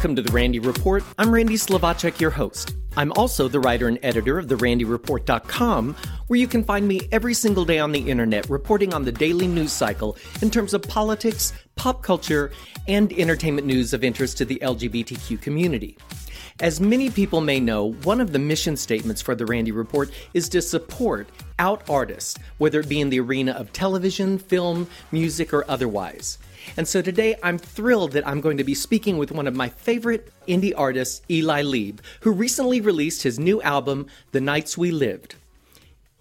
Welcome to the Randy Report. I'm Randy Slovacek, your host. I'm also the writer and editor of therandyreport.com, where you can find me every single day on the internet reporting on the daily news cycle in terms of politics, pop culture, and entertainment news of interest to the LGBTQ community. As many people may know, one of the mission statements for the Randy Report is to support out artists, whether it be in the arena of television, film, music, or otherwise. And so today I'm thrilled that I'm going to be speaking with one of my favorite indie artists, Eli Lieb, who recently released his new album, The Nights We Lived.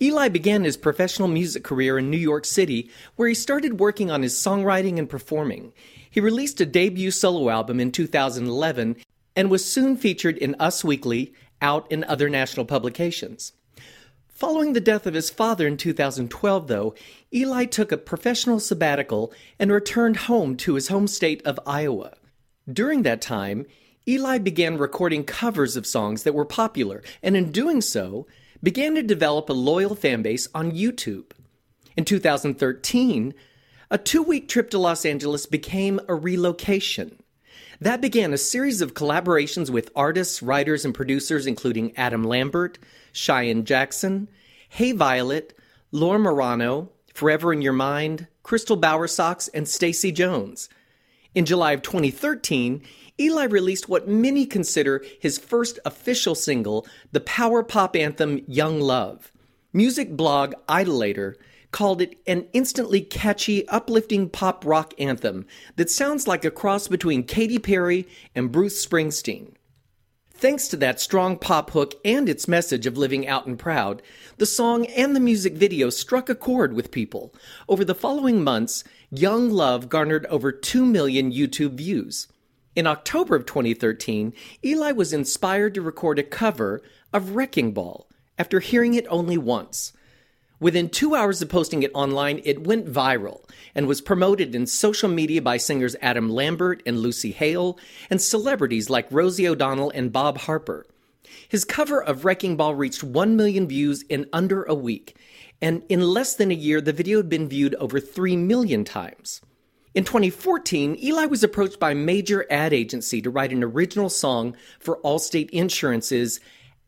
Eli began his professional music career in New York City, where he started working on his songwriting and performing. He released a debut solo album in 2011 and was soon featured in Us Weekly, out in other national publications. Following the death of his father in 2012, though, Eli took a professional sabbatical and returned home to his home state of Iowa. During that time, Eli began recording covers of songs that were popular, and in doing so, began to develop a loyal fanbase on YouTube. In 2013, a two week trip to Los Angeles became a relocation. That began a series of collaborations with artists, writers, and producers, including Adam Lambert, Cheyenne Jackson, Hey Violet, Laura Marano, Forever in Your Mind, Crystal Bowersox, and Stacy Jones. In July of 2013, Eli released what many consider his first official single, the power pop anthem Young Love. Music blog Idolator called it an instantly catchy, uplifting pop rock anthem that sounds like a cross between Katy Perry and Bruce Springsteen. Thanks to that strong pop hook and its message of living out and proud, the song and the music video struck a chord with people. Over the following months, Young Love garnered over 2 million YouTube views. In October of 2013, Eli was inspired to record a cover of Wrecking Ball after hearing it only once. Within two hours of posting it online, it went viral and was promoted in social media by singers Adam Lambert and Lucy Hale and celebrities like Rosie O'Donnell and Bob Harper. His cover of Wrecking Ball reached 1 million views in under a week, and in less than a year, the video had been viewed over 3 million times. In 2014, Eli was approached by a major ad agency to write an original song for Allstate Insurance's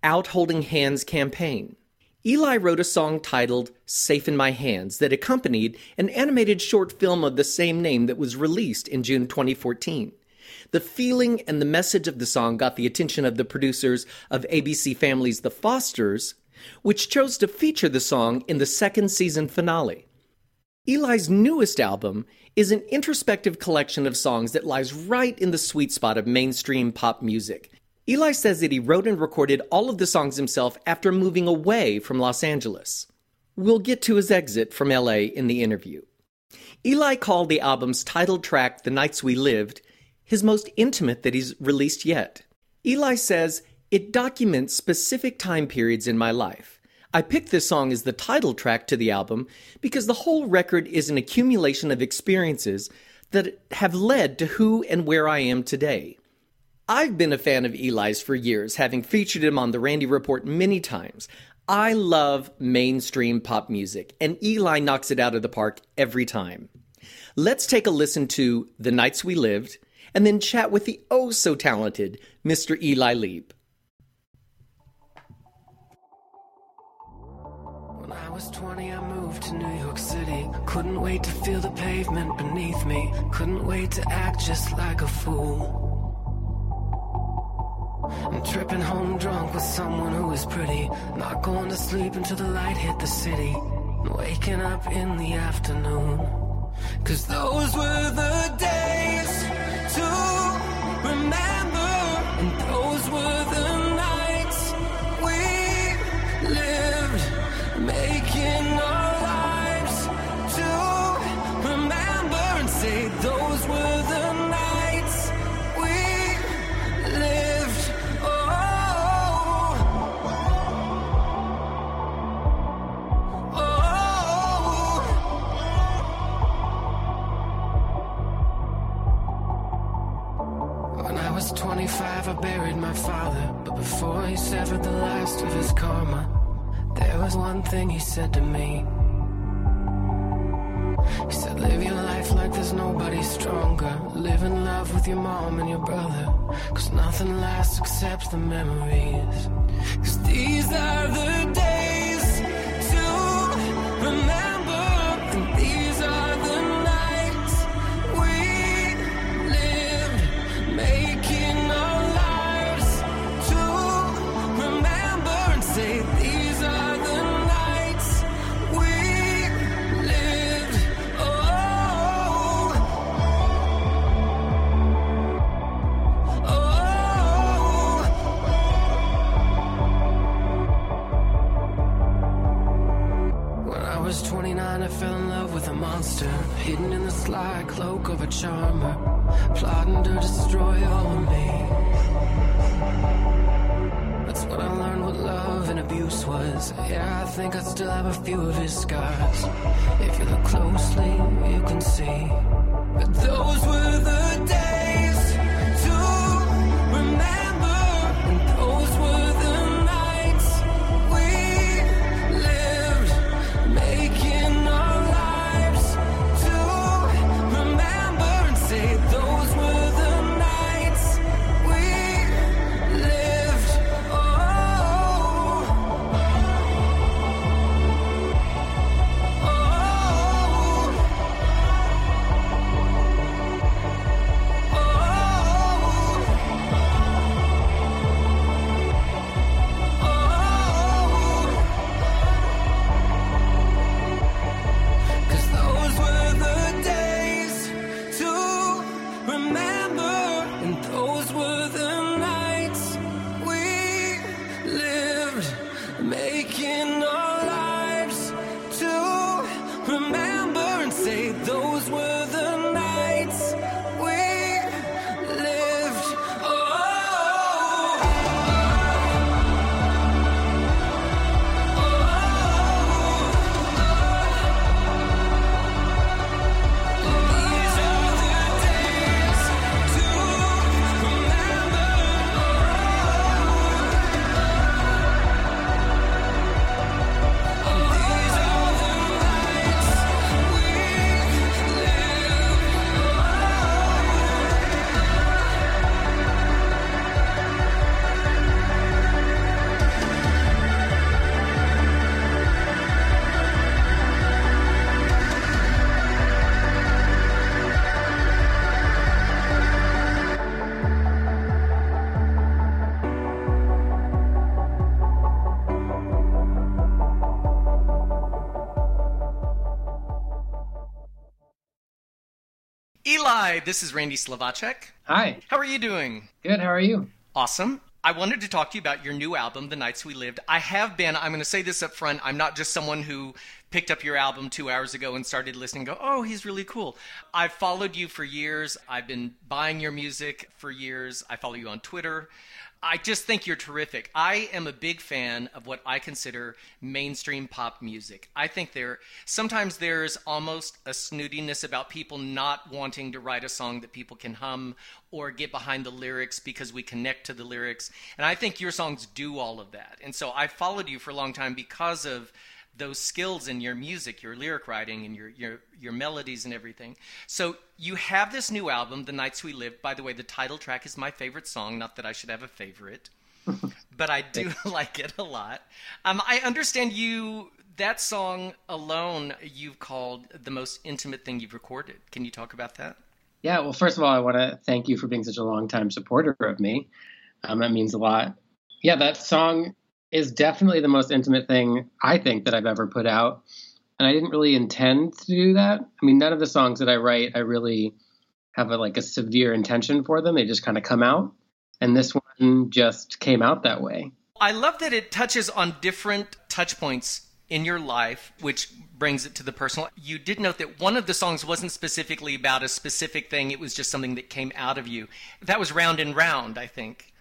Out Holding Hands campaign. Eli wrote a song titled Safe in My Hands that accompanied an animated short film of the same name that was released in June 2014. The feeling and the message of the song got the attention of the producers of ABC Family's The Fosters, which chose to feature the song in the second season finale. Eli's newest album is an introspective collection of songs that lies right in the sweet spot of mainstream pop music Eli says that he wrote and recorded all of the songs himself after moving away from Los Angeles. We'll get to his exit from LA in the interview. Eli called the album's title track, The Nights We Lived, his most intimate that he's released yet. Eli says, It documents specific time periods in my life. I picked this song as the title track to the album because the whole record is an accumulation of experiences that have led to who and where I am today. I've been a fan of Eli's for years, having featured him on the Randy Report many times. I love mainstream pop music, and Eli knocks it out of the park every time. Let's take a listen to The Nights We Lived and then chat with the oh so talented Mr. Eli Lieb. When I was 20, I moved to New York City. Couldn't wait to feel the pavement beneath me. Couldn't wait to act just like a fool. I'm tripping home drunk with someone who is pretty. Not going to sleep until the light hit the city. Waking up in the afternoon. Cause those were the severed the last of his karma, there was one thing he said to me. He said, Live your life like there's nobody stronger. Live in love with your mom and your brother. Cause nothing lasts except the memories. Cause these are the charmer, plotting to destroy all of me. That's when I learned what love and abuse was. Yeah, I think I still have a few of his scars. If you look closely, you can Eli, this is Randy Slovacek. Hi. How are you doing? Good. How are you? Awesome. I wanted to talk to you about your new album, The Nights We Lived. I have been, I'm going to say this up front, I'm not just someone who picked up your album two hours ago and started listening go, oh, he's really cool. I've followed you for years. I've been buying your music for years. I follow you on Twitter. I just think you're terrific. I am a big fan of what I consider mainstream pop music. I think there sometimes there's almost a snootiness about people not wanting to write a song that people can hum or get behind the lyrics because we connect to the lyrics. And I think your songs do all of that. And so I followed you for a long time because of those skills in your music, your lyric writing, and your your your melodies and everything. So you have this new album, The Nights We Lived. By the way, the title track is my favorite song. Not that I should have a favorite, but I do like it a lot. Um, I understand you. That song alone, you've called the most intimate thing you've recorded. Can you talk about that? Yeah. Well, first of all, I want to thank you for being such a long time supporter of me. Um, that means a lot. Yeah, that song is definitely the most intimate thing I think that I've ever put out. And I didn't really intend to do that. I mean, none of the songs that I write, I really have a, like a severe intention for them. They just kind of come out. And this one just came out that way. I love that it touches on different touch points in your life, which brings it to the personal. You did note that one of the songs wasn't specifically about a specific thing, it was just something that came out of you. That was Round and Round, I think.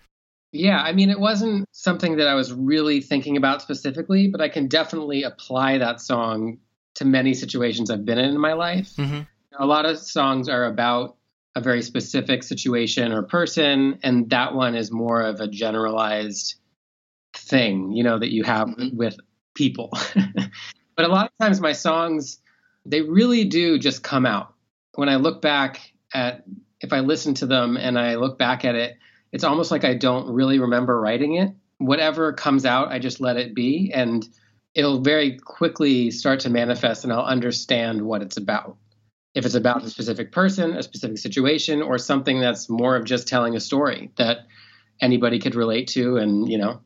Yeah, I mean, it wasn't something that I was really thinking about specifically, but I can definitely apply that song to many situations I've been in in my life. Mm-hmm. A lot of songs are about a very specific situation or person, and that one is more of a generalized thing, you know, that you have Mhm. with people. but a lot of times my songs they really do just come out. When I look back at, if I listen to them and I look back at it, it's almost like I don't really remember writing it. Whatever comes out, I just let it be. And it'll very quickly start to manifest and I'll understand what it's about. If it's about a specific person, a specific situation, or something that's more of just telling a story that anybody could relate to and, you know.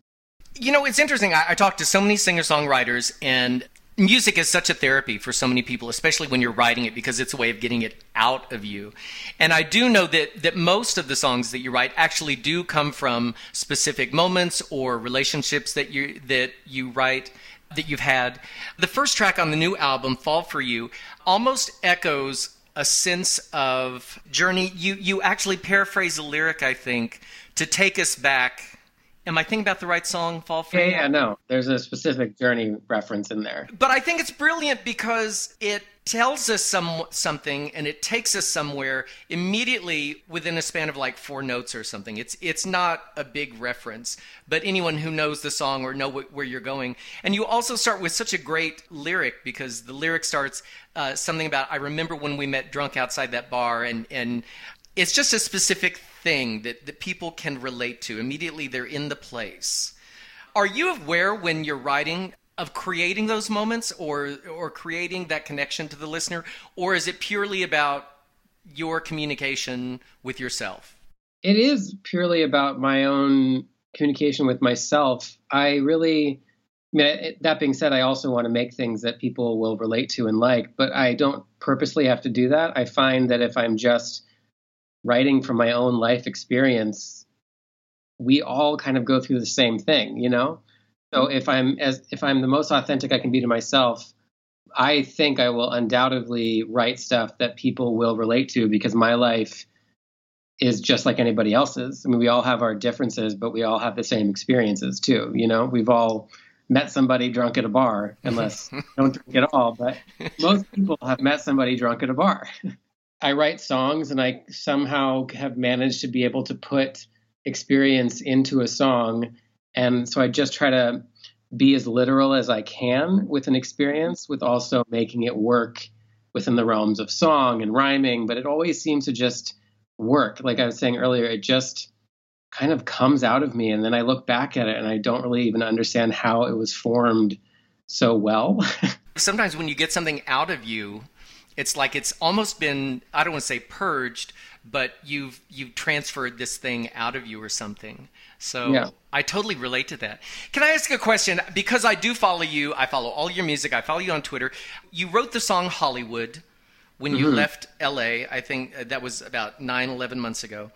You know, it's interesting. I, I talked to so many singer songwriters, and music is such a therapy for so many people, especially when you're writing it because it's a way of getting it out of you. And I do know that that most of the songs that you write actually do come from specific moments or relationships that you that you write that you've had. The first track on the new album, Fall for You, almost echoes a sense of journey. You you actually paraphrase a lyric, I think, to take us back Am I thinking about the right song, Fall for Yeah, yeah, no. There's a specific journey reference in there. But I think it's brilliant because it tells us some something and it takes us somewhere immediately within a span of like four notes or something. It's it's not a big reference, but anyone who knows the song or know where you're going. And you also start with such a great lyric because the lyric starts uh, something about I remember when we met drunk outside that bar and and it's just a specific thing that, that people can relate to. Immediately they're in the place. Are you aware when you're writing of creating those moments or or creating that connection to the listener? Or is it purely about your communication with yourself? It is purely about my own communication with myself. I really I mean, that being said, I also want to make things that people will relate to and like, but I don't purposely have to do that. I find that if I'm just writing from my own life experience, we all kind of go through the same thing, you know? So mm-hmm. if I'm as if I'm the most authentic I can be to myself, I think I will undoubtedly write stuff that people will relate to because my life is just like anybody else's. I mean, we all have our differences, but we all have the same experiences too. You know, we've all met somebody drunk at a bar, unless don't drink at all. But most people have met somebody drunk at a bar. I write songs and I somehow have managed to be able to put experience into a song. And so I just try to be as literal as I can with an experience, with also making it work within the realms of song and rhyming. But it always seems to just work. Like I was saying earlier, it just kind of comes out of me. And then I look back at it and I don't really even understand how it was formed so well. Sometimes when you get something out of you, it's like it's almost been I don't want to say purged, but you've you've transferred this thing out of you or something. So yeah. I totally relate to that. Can I ask a question? Because I do follow you, I follow all your music, I follow you on Twitter. You wrote the song Hollywood when mm-hmm. you left LA. I think uh, that was about nine, 11 months ago.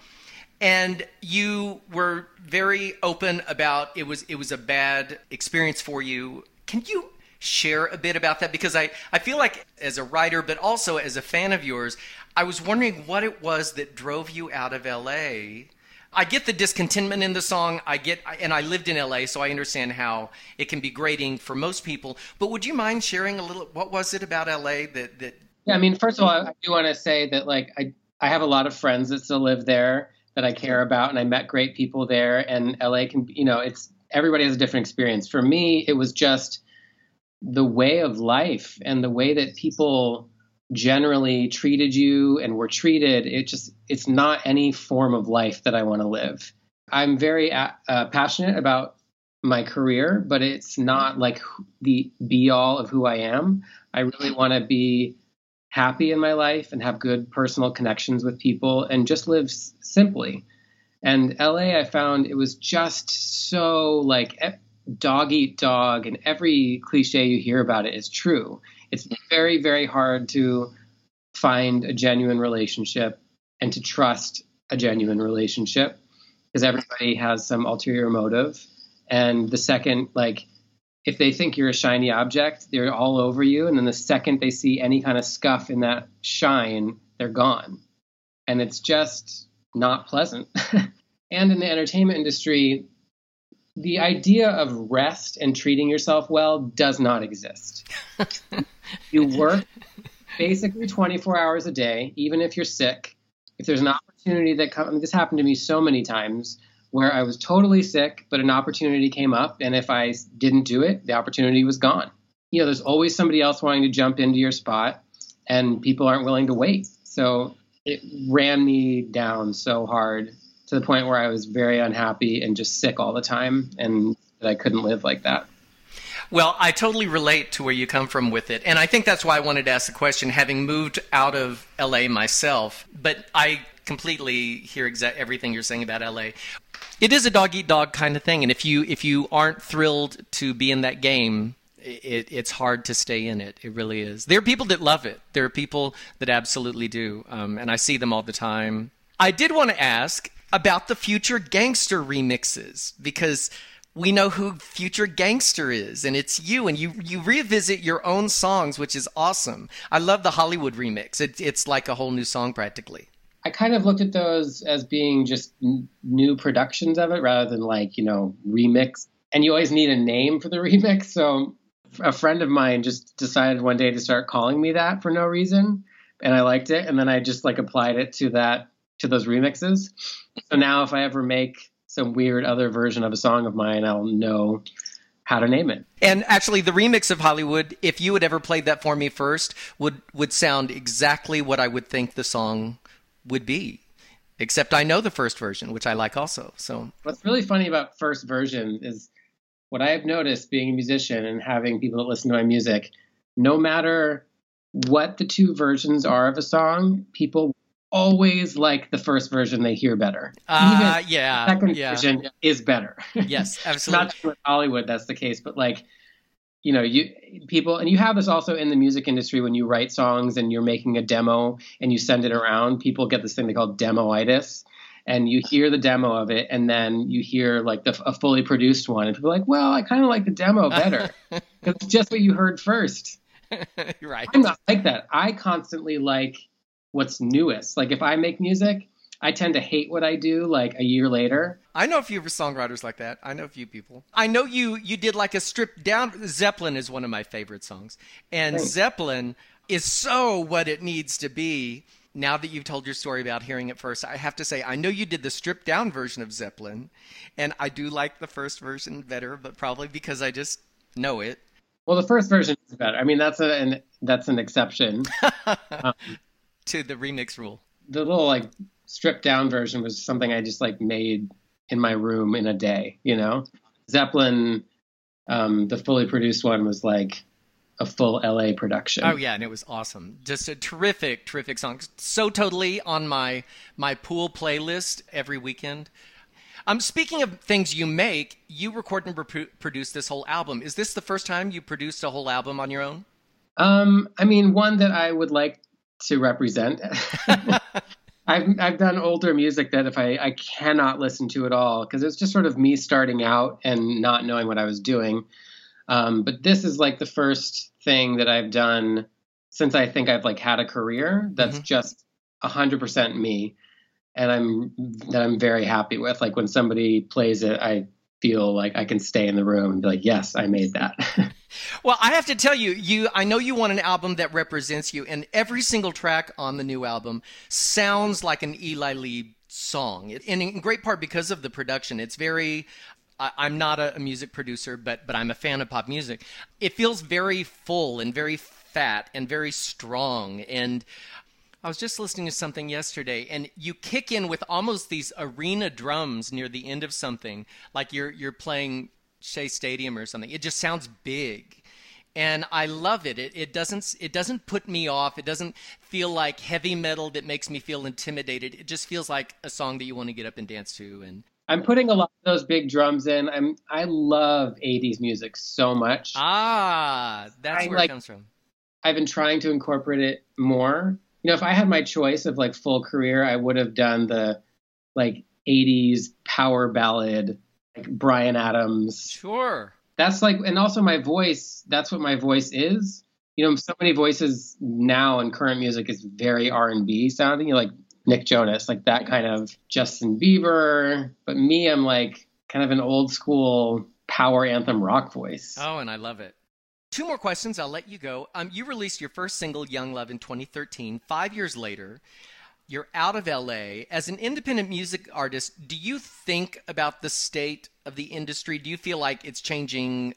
And you were very open about it was it was a bad experience for you. Can you share a bit about that? Because I, I feel like as a writer, but also as a fan of yours, I was wondering what it was that drove you out of LA. I get the discontentment in the song. I get, and I lived in LA, so I understand how it can be grating for most people. But would you mind sharing a little? What was it about LA that that? Yeah, I mean, first of all, I do want to say that like I I have a lot of friends that still live there that I care about, and I met great people there. And LA can, you know, it's everybody has a different experience. For me, it was just the way of life and the way that people generally treated you and were treated it just it's not any form of life that i want to live. I'm very uh, uh, passionate about my career but it's not like the be all of who i am. I really want to be happy in my life and have good personal connections with people and just live s- simply. And la i found it was just so like dog eat dog, and every cliche you hear about it is true. It's very, very hard to find a genuine relationship and to trust a genuine relationship because everybody has some ulterior motive. And the second, like, if they think you're a shiny object, they're all over you. And then the second they see any kind of scuff in that shine, they're gone. And it's just not pleasant. and in the entertainment industry, the idea of rest and treating yourself well does not exist. you work basically 24 hours a day, even if you're sick. If there's an opportunity that comes, I mean, this happened to me so many times where I was totally sick, but an opportunity came up, and if I didn't do it, the opportunity was gone. You know, there's always somebody else wanting to jump into your spot. and people aren't willing to wait. So it ran me down so hard to the point where I was very unhappy and just sick all the time, and that I couldn't live like that. Well, I totally relate to where you come from with it. And I think that's why I wanted to ask the question, having moved out of LA myself. But I completely hear exa- everything you're saying about LA. It is a dog eat dog kind of thing. And if you, if you aren't thrilled to be in that game, it, it's hard to stay in it. It really is. There are people that love it. There are people that absolutely do. Um, and I see them all the time. I did want to ask about the future gangster remixes because we know who future gangster is and it's you and you you revisit your own songs which is awesome. I love the hollywood remix. It, it's like a whole new song practically. I kind of looked at those as being just n- new productions of it rather than like you know remix. And you always need a name for the remix so a friend of mine just decided one day to start calling me that for no reason and i liked it and then i just like applied it to that to those remixes so now if i ever make some weird other version of a song of mine, I'll know how to name it. And actually, the remix of Hollywood, if you had ever played that for me first, would would sound exactly what I would think the song would be. Except I know the first version, which I like also. So what's really funny about first version is what I have noticed being a musician and having people that listen to my music. No matter what the two versions are of a song, people always like the first version they hear better. Uh, Even yeah. The second yeah. version is better. Yes, absolutely. Not with Hollywood that's the case, but like you know, you people and you have this also in the music industry when you write songs and you're making a demo and you send it around, people get this thing they call demoitis. And you hear the demo of it, and then you hear like the, a fully produced one, and people are like, "Well, I kind of like the demo better because it's just what you heard first. right. I'm not like that. I constantly like what's newest. Like if I make music, I tend to hate what I do like a year later. I know a few songwriters like that. I know a few people. I know you you did like a stripped down Zeppelin is one of my favorite songs. And Thanks. Zeppelin is so what it needs to be. Now that you've told your story about hearing it first, I have to say I know you did the stripped down version of Zeppelin, and I do like the first version better, but probably because I just know it. Well, the first version is better. I mean, that's a, an that's an exception. um, to the remix rule. The little like stripped down version was something I just like made in my room in a day, you know? Zeppelin, um, the fully produced one was like a full LA production. Oh yeah, and it was awesome. Just a terrific, terrific song. So totally on my my pool playlist every weekend. Um, speaking of things you make, you record and produce this whole album. Is this the first time you produced a whole album on your own? Um, I mean, one that I would like to represent. I've I've done older music that if I I cannot listen to at all because it's just sort of me starting out and not knowing what I was doing. Um, but this is like the first thing that I've done since I think I've like had a career that's mm-hmm. just hundred percent me, and I'm that I'm very happy with. Like when somebody plays it, I feel like I can stay in the room and be like, yes, I made that. well, I have to tell you, you I know you want an album that represents you, and every single track on the new album sounds like an Eli Lieb song, and in great part because of the production. It's very I'm not a, music producer, but but I'm a fan of pop music. It feels very full and very fat and very strong. And I was just listening to something yesterday, and you kick in with almost these arena drums near the end of something, like you're you're playing Shea Stadium or something. It just sounds big, and I love it. It it doesn't it doesn't put me off. It doesn't feel like heavy metal that makes me feel intimidated. It just feels like a song that you want to get up and dance to. And I'm putting a lot of those big drums in. I'm I love 80s music so much. Ah, that's I, where like, it comes from. I've been trying to incorporate it more you know, if I had my choice of like full career, I would have done the like 80s power ballad, like Bryan Adams. Sure. That's like, and also my voice, that's what my voice is. You know, so many voices now in current music is very R&B sounding, you know, like Nick Jonas, like that kind of Justin Bieber. But me, I'm like kind of an old school power anthem rock voice. Oh, and I love it. Two more questions, I'll let you go. Um, you released your first single, Young Love, in 2013. Five years later, you're out of LA. As an independent music artist, do you think about the state of the industry? Do you feel like it's changing?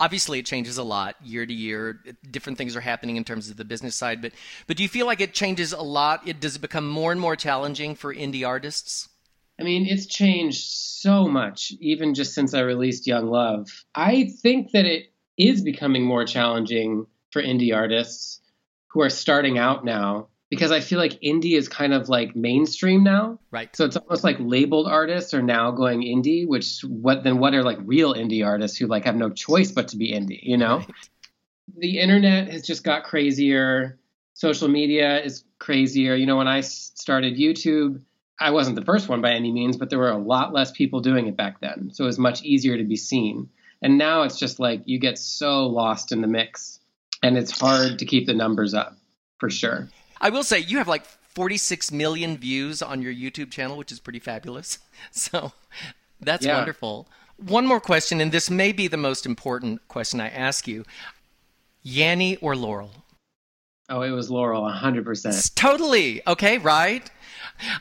Obviously it changes a lot year to year. Different things are happening in terms of the business side but but do you feel like it changes a lot? It does it become more and more challenging for indie artists? I mean it's changed so much even just since i released young love. I think that it is becoming more challenging for indie artists who are starting out now because I feel like indie is kind of like mainstream now. Right. So it's almost like labeled artists are now going indie, which what then what are like real indie artists who like have no choice but to be indie, you know? Right. The internet has just got crazier. Social media is crazier. You know, when I started YouTube, I wasn't the first one by any means, but there were a lot less people doing it back then. So it was much easier to be seen. And now it's just like you get so lost in the mix and it's hard to keep the numbers up for sure. I will say you have like 46 million views on your YouTube channel, which is pretty fabulous. So that's yeah. wonderful. One more question, and this may be the most important question I ask you Yanni or Laurel? Oh, it was Laurel, 100%. Totally. Okay, right?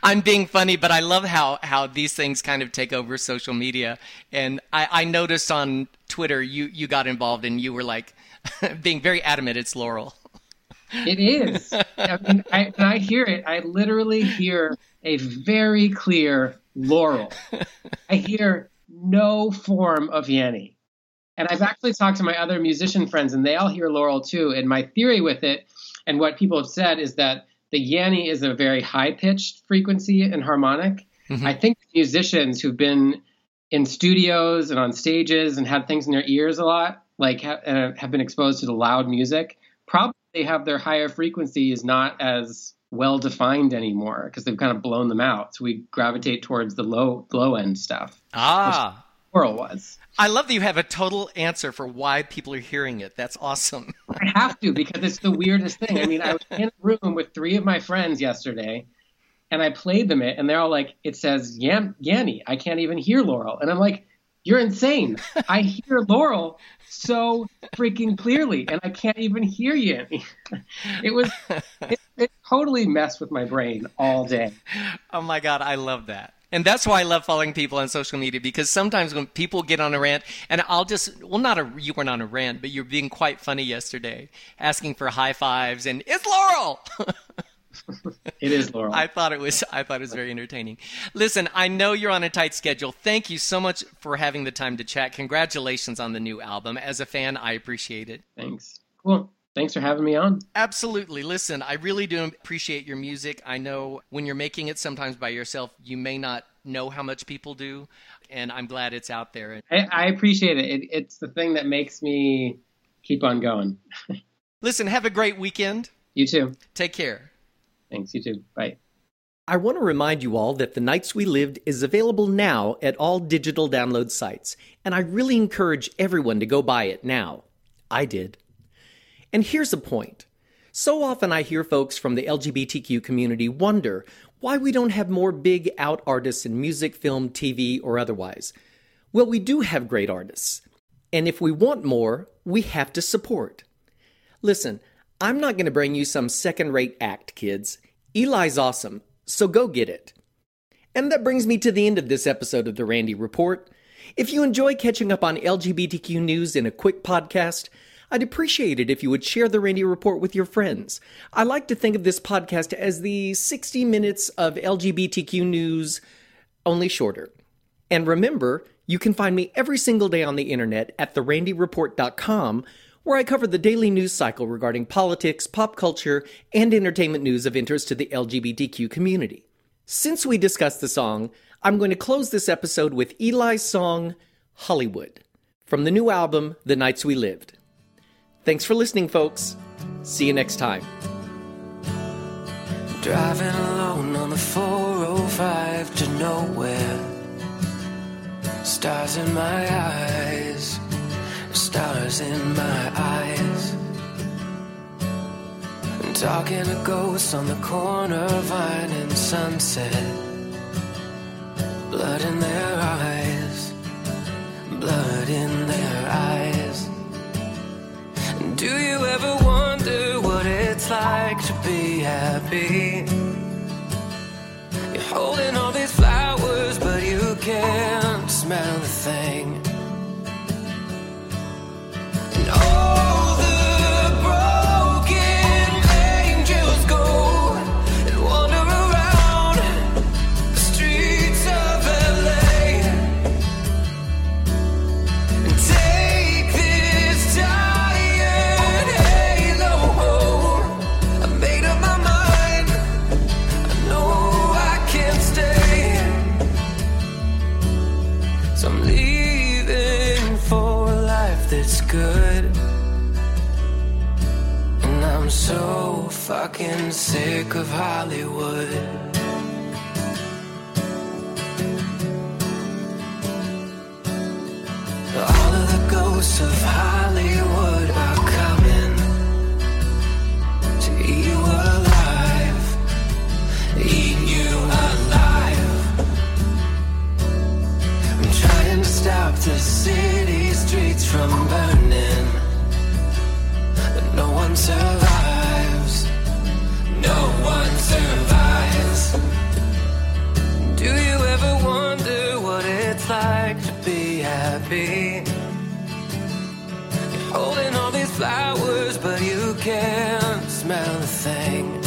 I'm being funny, but I love how, how these things kind of take over social media. And I, I noticed on Twitter you, you got involved and you were like being very adamant it's Laurel. It is. I mean, I, when I hear it, I literally hear a very clear Laurel. I hear no form of Yanni. And I've actually talked to my other musician friends, and they all hear Laurel too. And my theory with it, and what people have said, is that the Yanni is a very high pitched frequency and harmonic. Mm-hmm. I think musicians who've been in studios and on stages and had things in their ears a lot, like ha- uh, have been exposed to the loud music, probably they have their higher frequency is not as well defined anymore because they've kind of blown them out. So we gravitate towards the low low end stuff. Ah. Coral was. I love that you have a total answer for why people are hearing it. That's awesome. I have to because it's the weirdest thing. I mean, I was in a room with three of my friends yesterday, and I played them it, and they're all like, "It says Yan- Yanni. I can't even hear Laurel," and I'm like, you're insane. I hear Laurel so freaking clearly, and I can't even hear you. It was it, it totally messed with my brain all day. Oh my god, I love that. And that's why I love following people on social media because sometimes when people get on a rant, and I'll just, well, not a, you weren't on a rant, but you're being quite funny yesterday, asking for high fives and it's Laurel. it is Laurel. I thought it was. I thought it was very entertaining. Listen, I know you're on a tight schedule. Thank you so much for having the time to chat. Congratulations on the new album. As a fan, I appreciate it. Thanks. Cool. Thanks for having me on. Absolutely. Listen, I really do appreciate your music. I know when you're making it sometimes by yourself, you may not know how much people do, and I'm glad it's out there. I, I appreciate it. it. It's the thing that makes me keep on going. Listen, have a great weekend. You too. Take care. Thanks, you too. Bye. I want to remind you all that The Nights We Lived is available now at all digital download sites, and I really encourage everyone to go buy it now. I did. And here's a point. So often I hear folks from the LGBTQ community wonder why we don't have more big out artists in music, film, TV, or otherwise. Well, we do have great artists. And if we want more, we have to support. Listen, I'm not going to bring you some second rate act, kids. Eli's awesome, so go get it. And that brings me to the end of this episode of The Randy Report. If you enjoy catching up on LGBTQ news in a quick podcast, I'd appreciate it if you would share The Randy Report with your friends. I like to think of this podcast as the 60 minutes of LGBTQ news, only shorter. And remember, you can find me every single day on the internet at therandyreport.com where I cover the daily news cycle regarding politics, pop culture, and entertainment news of interest to the LGBTQ community. Since we discussed the song, I'm going to close this episode with Eli's song, Hollywood, from the new album, The Nights We Lived. Thanks for listening, folks. See you next time. Driving alone on the 405 to nowhere. Stars in my eyes stars in my eyes. And talking to ghosts on the corner, vine and sunset. Blood in their eyes, blood in their eyes. Do you ever wonder what it's like to be happy? You're holding all good. And I'm so fucking sick of Hollywood. All of the ghosts of Hollywood. happy. You're holding all these flowers, but you can't smell a thing.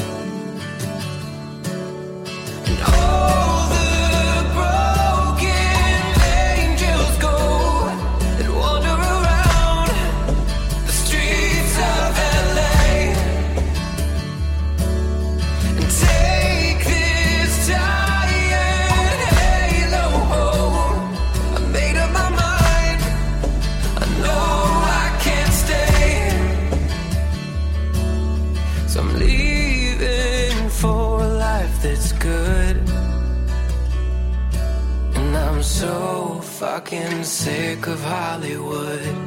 fucking sick of Hollywood.